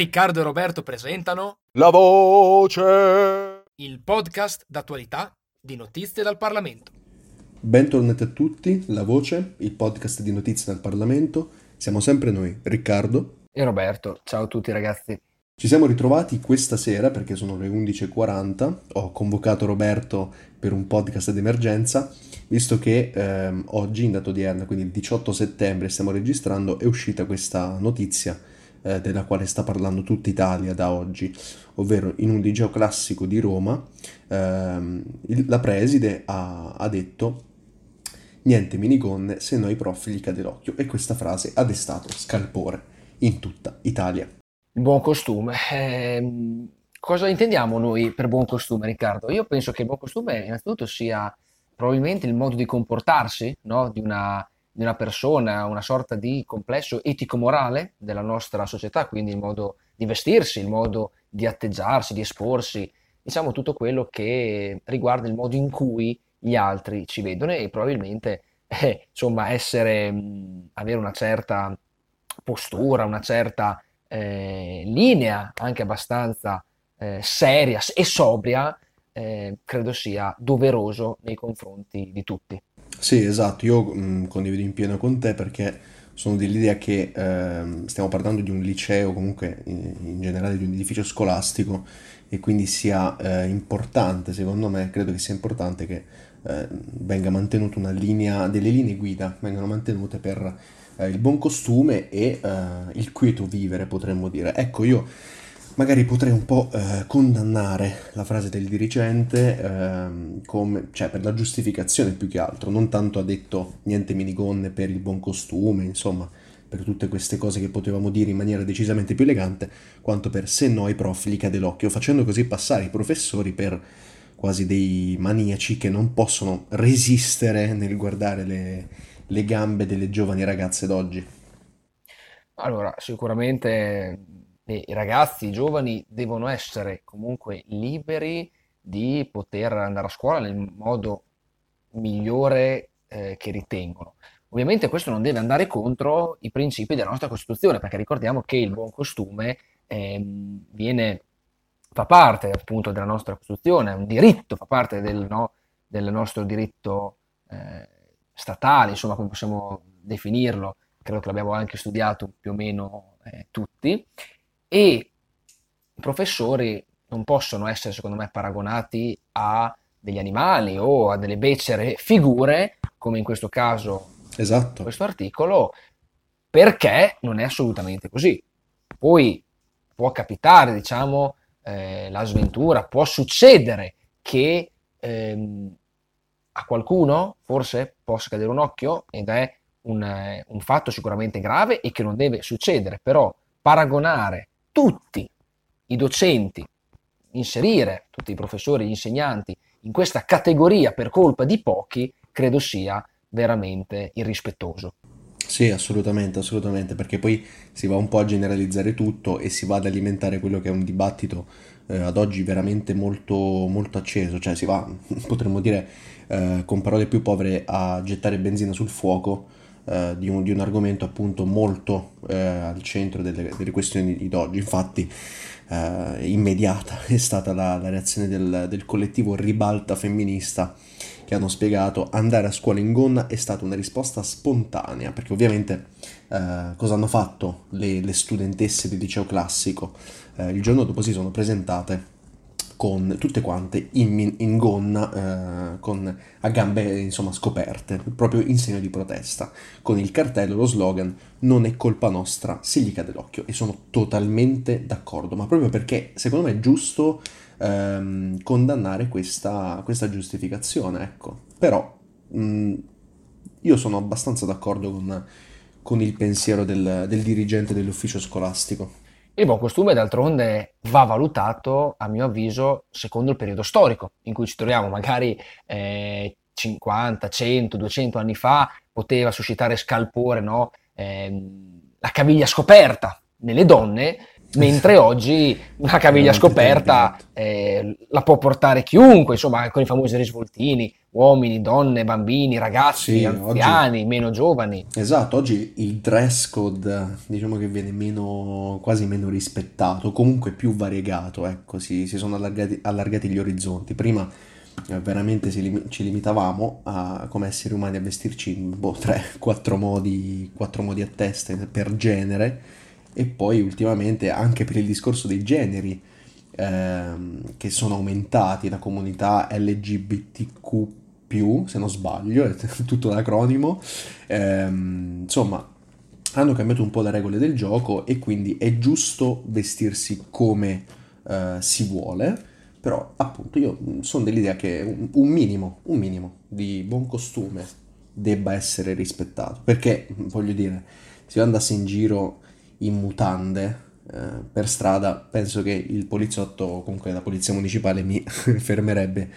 Riccardo e Roberto presentano La voce! il podcast d'attualità di notizie dal Parlamento. Bentornati a tutti, La Voce, il podcast di notizie dal Parlamento. Siamo sempre noi, Riccardo. E Roberto, ciao a tutti ragazzi. Ci siamo ritrovati questa sera perché sono le 11.40. Ho convocato Roberto per un podcast d'emergenza, visto che ehm, oggi, in data odierna, quindi il 18 settembre, stiamo registrando, è uscita questa notizia eh, della quale sta parlando tutta Italia da oggi, ovvero in un liceo classico di Roma ehm, il- la preside ha, ha detto niente minigonne se noi prof gli cade l'occhio e questa frase ha destato scalpore in tutta Italia. Buon costume. Ehm, cosa intendiamo noi per buon costume, Riccardo? Io penso che il buon costume innanzitutto sia probabilmente il modo di comportarsi, no? Di una, di una persona, una sorta di complesso etico-morale della nostra società, quindi il modo di vestirsi, il modo di atteggiarsi, di esporsi, diciamo tutto quello che riguarda il modo in cui gli altri ci vedono e probabilmente, eh, insomma, essere, mh, avere una certa postura, una certa eh, linea anche abbastanza eh, seria e sobria, eh, credo sia doveroso nei confronti di tutti. Sì, esatto, io mh, condivido in pieno con te perché sono dell'idea che ehm, stiamo parlando di un liceo, comunque in, in generale di un edificio scolastico e quindi sia eh, importante, secondo me, credo che sia importante che eh, venga mantenuta una linea, delle linee guida vengano mantenute per eh, il buon costume e eh, il quieto vivere, potremmo dire. Ecco, io magari potrei un po' eh, condannare la frase del dirigente ehm, come, cioè per la giustificazione più che altro, non tanto ha detto niente minigonne per il buon costume, insomma, per tutte queste cose che potevamo dire in maniera decisamente più elegante, quanto per se no ai prof gli cade l'occhio, facendo così passare i professori per quasi dei maniaci che non possono resistere nel guardare le, le gambe delle giovani ragazze d'oggi. Allora, sicuramente eh, i ragazzi, i giovani devono essere comunque liberi di poter andare a scuola nel modo migliore eh, che ritengono. Ovviamente questo non deve andare contro i principi della nostra Costituzione, perché ricordiamo che il buon costume ehm, viene, fa parte appunto della nostra Costituzione, è un diritto, fa parte del, no, del nostro diritto eh, statale, insomma, come possiamo definirlo, credo che l'abbiamo anche studiato più o meno eh, tutti, e i professori non possono essere, secondo me, paragonati a degli animali o a delle becere figure, come in questo caso Esatto. questo articolo, perché non è assolutamente così. Poi può capitare, diciamo, eh, la sventura, può succedere che ehm, a qualcuno forse possa cadere un occhio ed è un, eh, un fatto sicuramente grave e che non deve succedere, però paragonare tutti i docenti, inserire tutti i professori, gli insegnanti in questa categoria per colpa di pochi, credo sia veramente irrispettoso. Sì, assolutamente, assolutamente, perché poi si va un po' a generalizzare tutto e si va ad alimentare quello che è un dibattito eh, ad oggi veramente molto, molto acceso, cioè si va, potremmo dire, eh, con parole più povere, a gettare benzina sul fuoco eh, di un, di un argomento appunto molto eh, al centro delle, delle questioni di oggi. Infatti, eh, immediata è stata la, la reazione del, del collettivo Ribalta Femminista che hanno spiegato andare a scuola in gonna è stata una risposta spontanea, perché ovviamente eh, cosa hanno fatto le, le studentesse del liceo classico? Eh, il giorno dopo si sono presentate con tutte quante in, in gonna, eh, con, a gambe insomma scoperte, proprio in segno di protesta, con il cartello, lo slogan non è colpa nostra se gli cade l'occhio e sono totalmente d'accordo, ma proprio perché secondo me è giusto ehm, condannare questa, questa giustificazione, ecco. Però mh, io sono abbastanza d'accordo con, con il pensiero del, del dirigente dell'ufficio scolastico. Il buon costume, d'altronde, va valutato, a mio avviso, secondo il periodo storico in cui ci troviamo. Magari eh, 50, 100, 200 anni fa poteva suscitare scalpore, no? Ehm, la caviglia scoperta nelle donne, mentre oggi una caviglia scoperta eh, la può portare chiunque, insomma, con i famosi risvoltini, uomini, donne, bambini, ragazzi, sì, anziani, oggi, meno giovani. Esatto, oggi il dress code diciamo che viene meno, quasi meno rispettato, comunque più variegato, ecco, si, si sono allargati, allargati, gli orizzonti. Prima eh, veramente ci, ci limitavamo a, come esseri umani a vestirci in boh, 3-4 modi, modi a testa per genere e poi ultimamente anche per il discorso dei generi ehm, che sono aumentati, la comunità LGBTQ se non sbaglio, è tutto l'acronimo, ehm, insomma hanno cambiato un po' le regole del gioco e quindi è giusto vestirsi come eh, si vuole, però appunto io sono dell'idea che un, un, minimo, un minimo di buon costume debba essere rispettato, perché voglio dire, se io andassi in giro in mutande eh, per strada, penso che il poliziotto, comunque la polizia municipale, mi fermerebbe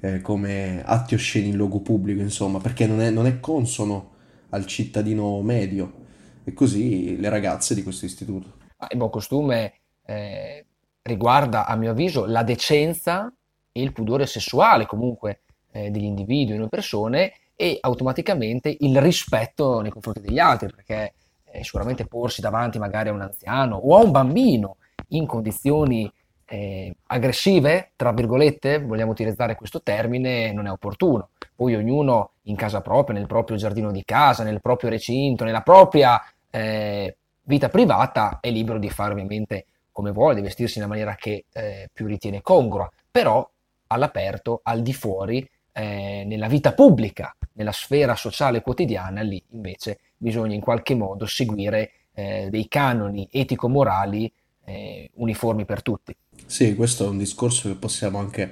eh, come atti osceni in luogo pubblico, insomma, perché non è, non è consono al cittadino medio. E così le ragazze di questo istituto. il buon costume eh, riguarda, a mio avviso, la decenza e il pudore sessuale comunque eh, degli individui, delle persone e automaticamente il rispetto nei confronti degli altri, perché eh, sicuramente porsi davanti magari a un anziano o a un bambino in condizioni eh, aggressive, tra virgolette, vogliamo utilizzare questo termine, non è opportuno. Poi ognuno in casa propria, nel proprio giardino di casa, nel proprio recinto, nella propria eh, vita privata, è libero di fare ovviamente come vuole, di vestirsi nella maniera che eh, più ritiene congrua, però all'aperto, al di fuori, eh, nella vita pubblica, nella sfera sociale quotidiana, lì invece bisogna in qualche modo seguire eh, dei canoni etico-morali eh, uniformi per tutti. Sì, questo è un discorso che possiamo anche,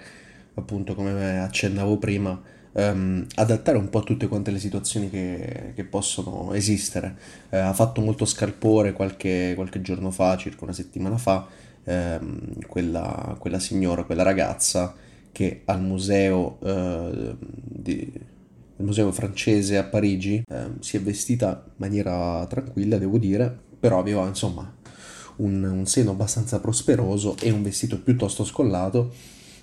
appunto, come accennavo prima, ehm, adattare un po' a tutte quante le situazioni che, che possono esistere. Eh, ha fatto molto scalpore qualche, qualche, giorno fa, circa una settimana fa, ehm, quella, quella, signora, quella ragazza che al museo eh, di al museo francese a Parigi, eh, si è vestita in maniera tranquilla, devo dire, però aveva insomma un, un seno abbastanza prosperoso e un vestito piuttosto scollato.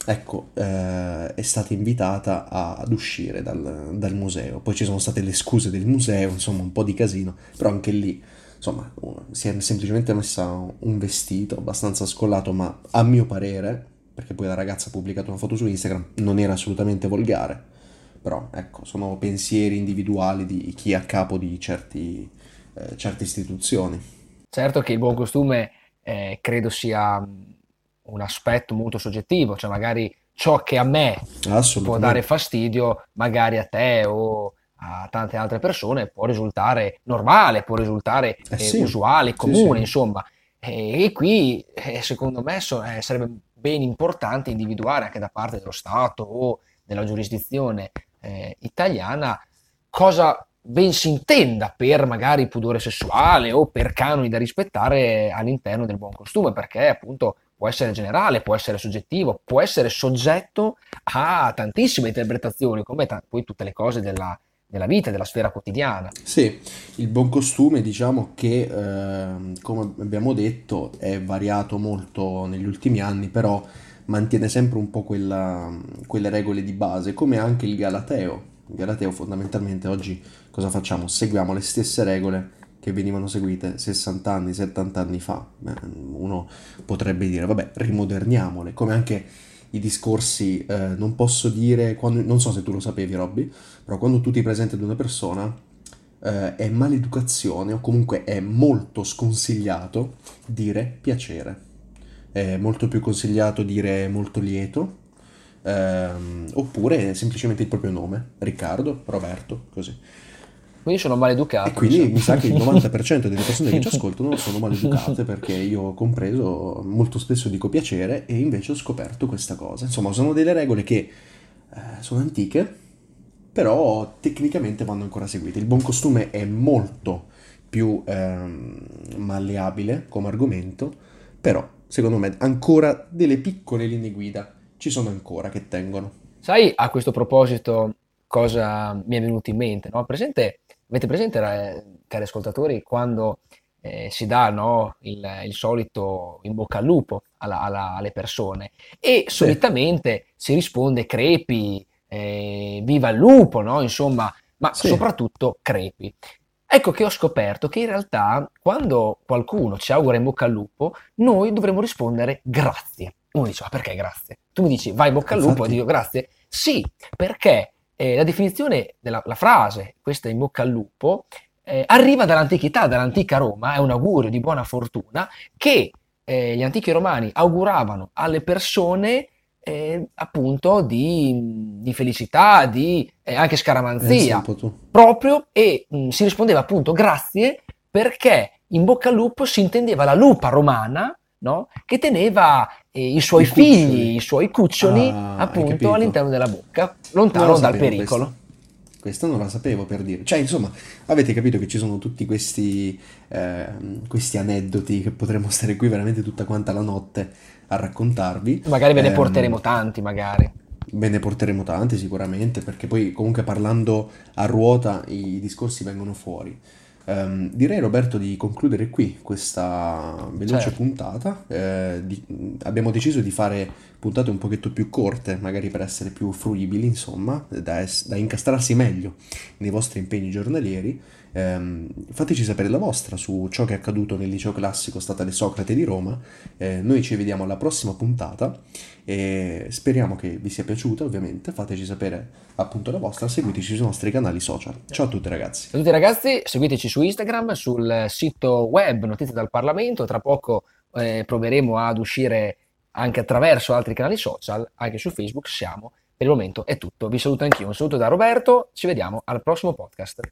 Ecco, eh, è stata invitata a, ad uscire dal, dal, museo. Poi ci sono state le scuse del museo, insomma, un po' di casino, però anche lì, insomma, si è semplicemente messa un vestito abbastanza scollato, ma a mio parere, perché poi la ragazza ha pubblicato una foto su Instagram, non era assolutamente volgare però ecco, sono pensieri individuali di chi è a capo di certi, eh, certe istituzioni. Certo che il buon costume eh, credo sia un aspetto molto soggettivo, cioè magari ciò che a me può dare fastidio, magari a te o a tante altre persone può risultare normale, può risultare eh, sì. usuale, comune, sì, sì. insomma. E, e qui eh, secondo me so, eh, sarebbe ben importante individuare anche da parte dello Stato o della giurisdizione eh, italiana cosa ben si intenda per magari pudore sessuale o per canoni da rispettare all'interno del buon costume, perché appunto può essere generale, può essere soggettivo, può essere soggetto a tantissime interpretazioni, come t- poi tutte le cose della, della vita, della sfera quotidiana. Sì, il buon costume diciamo che, eh, come abbiamo detto, è variato molto negli ultimi anni, però mantiene sempre un po' quella, quelle regole di base, come anche il Galateo. Il Galateo fondamentalmente oggi cosa facciamo? Seguiamo le stesse regole che venivano seguite 60 anni, 70 anni fa. Uno potrebbe dire, vabbè, rimoderniamole, come anche i discorsi, eh, non posso dire, quando, non so se tu lo sapevi Robby, però quando tu ti presenti ad una persona eh, è maleducazione o comunque è molto sconsigliato dire piacere è molto più consigliato dire molto lieto, ehm, oppure semplicemente il proprio nome, Riccardo, Roberto, così. Quindi sono maleducato. E quindi diciamo. mi sa che il 90% delle persone che ci ascoltano sono maleducate perché io ho compreso, molto spesso dico piacere e invece ho scoperto questa cosa. Insomma, sono delle regole che eh, sono antiche, però tecnicamente vanno ancora seguite. Il buon costume è molto più ehm, malleabile come argomento, però secondo me, ancora delle piccole linee guida ci sono ancora che tengono. Sai, a questo proposito, cosa mi è venuto in mente? No? Presente, avete presente, cari ascoltatori, quando eh, si dà no, il, il, solito in bocca al lupo alla, alla, alle persone e sì. solitamente si risponde crepi, eh, viva il lupo, no? insomma, ma sì. soprattutto crepi. Ecco che ho scoperto che in realtà quando qualcuno ci augura in bocca al lupo, noi dovremmo rispondere grazie. Uno dice, ma perché grazie? Tu mi dici, vai in bocca al lupo e dico grazie? Sì, perché eh, la definizione della frase, questa in bocca al lupo, eh, arriva dall'antichità, dall'antica Roma, è un augurio di buona fortuna che eh, gli antichi romani auguravano alle persone eh, appunto di, di, felicità, di eh, anche scaramanzia, proprio e mh, si rispondeva appunto grazie perché in bocca al lupo si intendeva la lupa romana no? che teneva eh, i suoi I figli, cuccioli. i suoi cuccioli ah, appunto all'interno della bocca, lontano dal pericolo. Questo questa non la sapevo per dire. Cioè, insomma, avete capito che ci sono tutti questi, eh, questi aneddoti che potremmo stare qui veramente tutta quanta la notte a raccontarvi. Magari ve ne eh, porteremo tanti, magari. Ve ne porteremo tanti sicuramente, perché poi comunque parlando a ruota i discorsi vengono fuori. Um, direi Roberto di concludere qui questa veloce certo. puntata. Eh, di, abbiamo deciso di fare puntate un pochetto più corte, magari per essere più fruibili, insomma, da, es- da incastrarsi meglio nei vostri impegni giornalieri. Eh, fateci sapere la vostra su ciò che è accaduto nel liceo classico statale Socrate di Roma. Eh, noi ci vediamo alla prossima puntata e speriamo che vi sia piaciuta, ovviamente. Fateci sapere appunto la vostra, seguiteci sui nostri canali social. Ciao a tutti ragazzi. Ciao a tutti ragazzi, seguiteci su Instagram, sul sito web Notizie dal Parlamento. Tra poco eh, proveremo ad uscire anche attraverso altri canali social, anche su Facebook siamo. Per il momento è tutto. Vi saluto anch'io. Un saluto da Roberto. Ci vediamo al prossimo podcast.